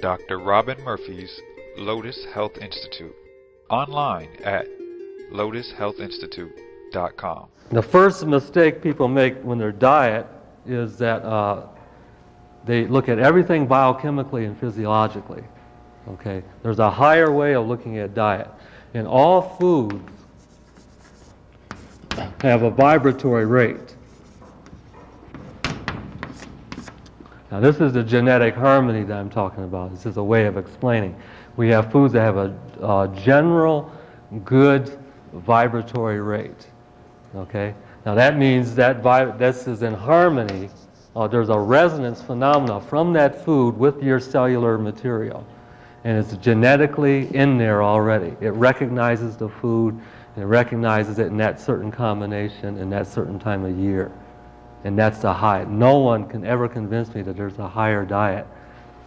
Dr. Robin Murphy's Lotus Health Institute. Online at lotushealthinstitute.com. The first mistake people make when their diet is that uh, they look at everything biochemically and physiologically. Okay, there's a higher way of looking at diet. And all foods have a vibratory rate. Now, this is the genetic harmony that I'm talking about. This is a way of explaining. We have foods that have a, a general good vibratory rate. Okay? Now, that means that vi- this is in harmony. Uh, there's a resonance phenomena from that food with your cellular material. And it's genetically in there already. It recognizes the food, it recognizes it in that certain combination in that certain time of year. And that's the high. No one can ever convince me that there's a higher diet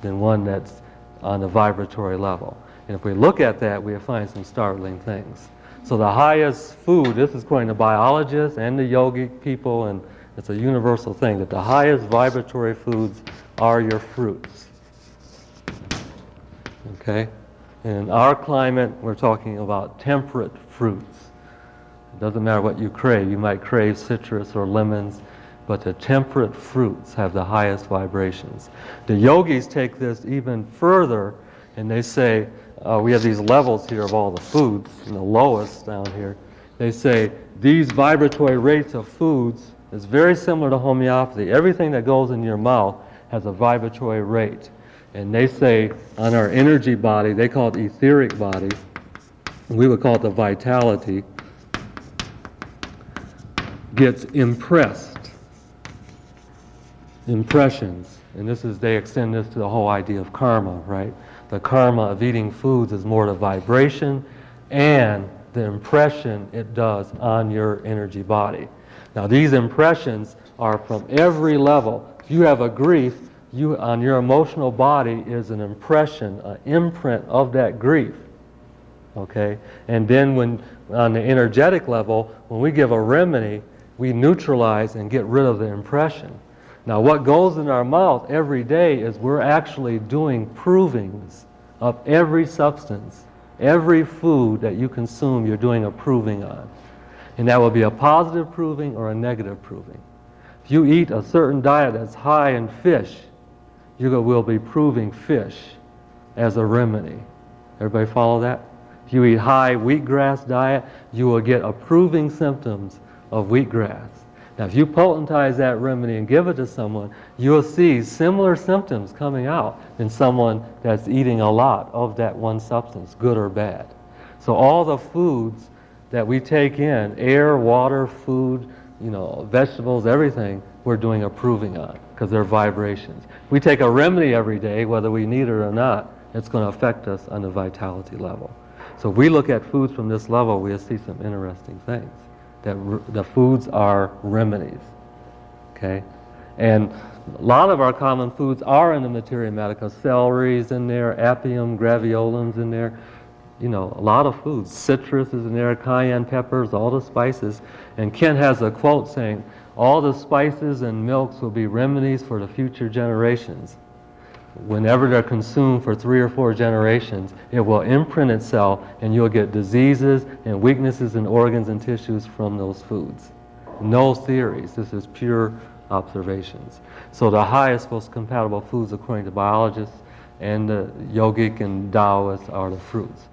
than one that's on the vibratory level. And if we look at that, we find some startling things. So the highest food, this is according to biologists and the yogic people, and it's a universal thing, that the highest vibratory foods are your fruits. Okay? In our climate, we're talking about temperate fruits. It doesn't matter what you crave. You might crave citrus or lemons but the temperate fruits have the highest vibrations. The yogis take this even further and they say, uh, we have these levels here of all the foods, and the lowest down here. They say these vibratory rates of foods is very similar to homeopathy. Everything that goes in your mouth has a vibratory rate. And they say on our energy body, they call it etheric body, we would call it the vitality, gets impressed impressions. And this is, they extend this to the whole idea of karma, right? The karma of eating foods is more the vibration and the impression it does on your energy body. Now, these impressions are from every level. If you have a grief, you, on your emotional body is an impression, an imprint of that grief. Okay? And then when on the energetic level, when we give a remedy, we neutralize and get rid of the impression. Now, what goes in our mouth every day is we're actually doing provings of every substance. Every food that you consume, you're doing a proving on. And that will be a positive proving or a negative proving. If you eat a certain diet that's high in fish, you will be proving fish as a remedy. Everybody follow that? If you eat high wheatgrass diet, you will get approving symptoms of wheatgrass. Now, if you potentize that remedy and give it to someone, you'll see similar symptoms coming out in someone that's eating a lot of that one substance, good or bad. So all the foods that we take in, air, water, food, you know, vegetables, everything, we're doing approving on because they're vibrations. We take a remedy every day, whether we need it or not, it's going to affect us on the vitality level. So if we look at foods from this level, we'll see some interesting things that the foods are remedies. Okay? And a lot of our common foods are in the materia medica. Celery's in there, apium, graveolens in there. You know, a lot of foods. Citrus is in there, cayenne peppers, all the spices. And Kent has a quote saying, all the spices and milks will be remedies for the future generations whenever they're consumed for three or four generations, it will imprint itself and you'll get diseases and weaknesses in organs and tissues from those foods. No theories. This is pure observations. So the highest, most compatible foods according to biologists and the yogic and Taoists are the fruits.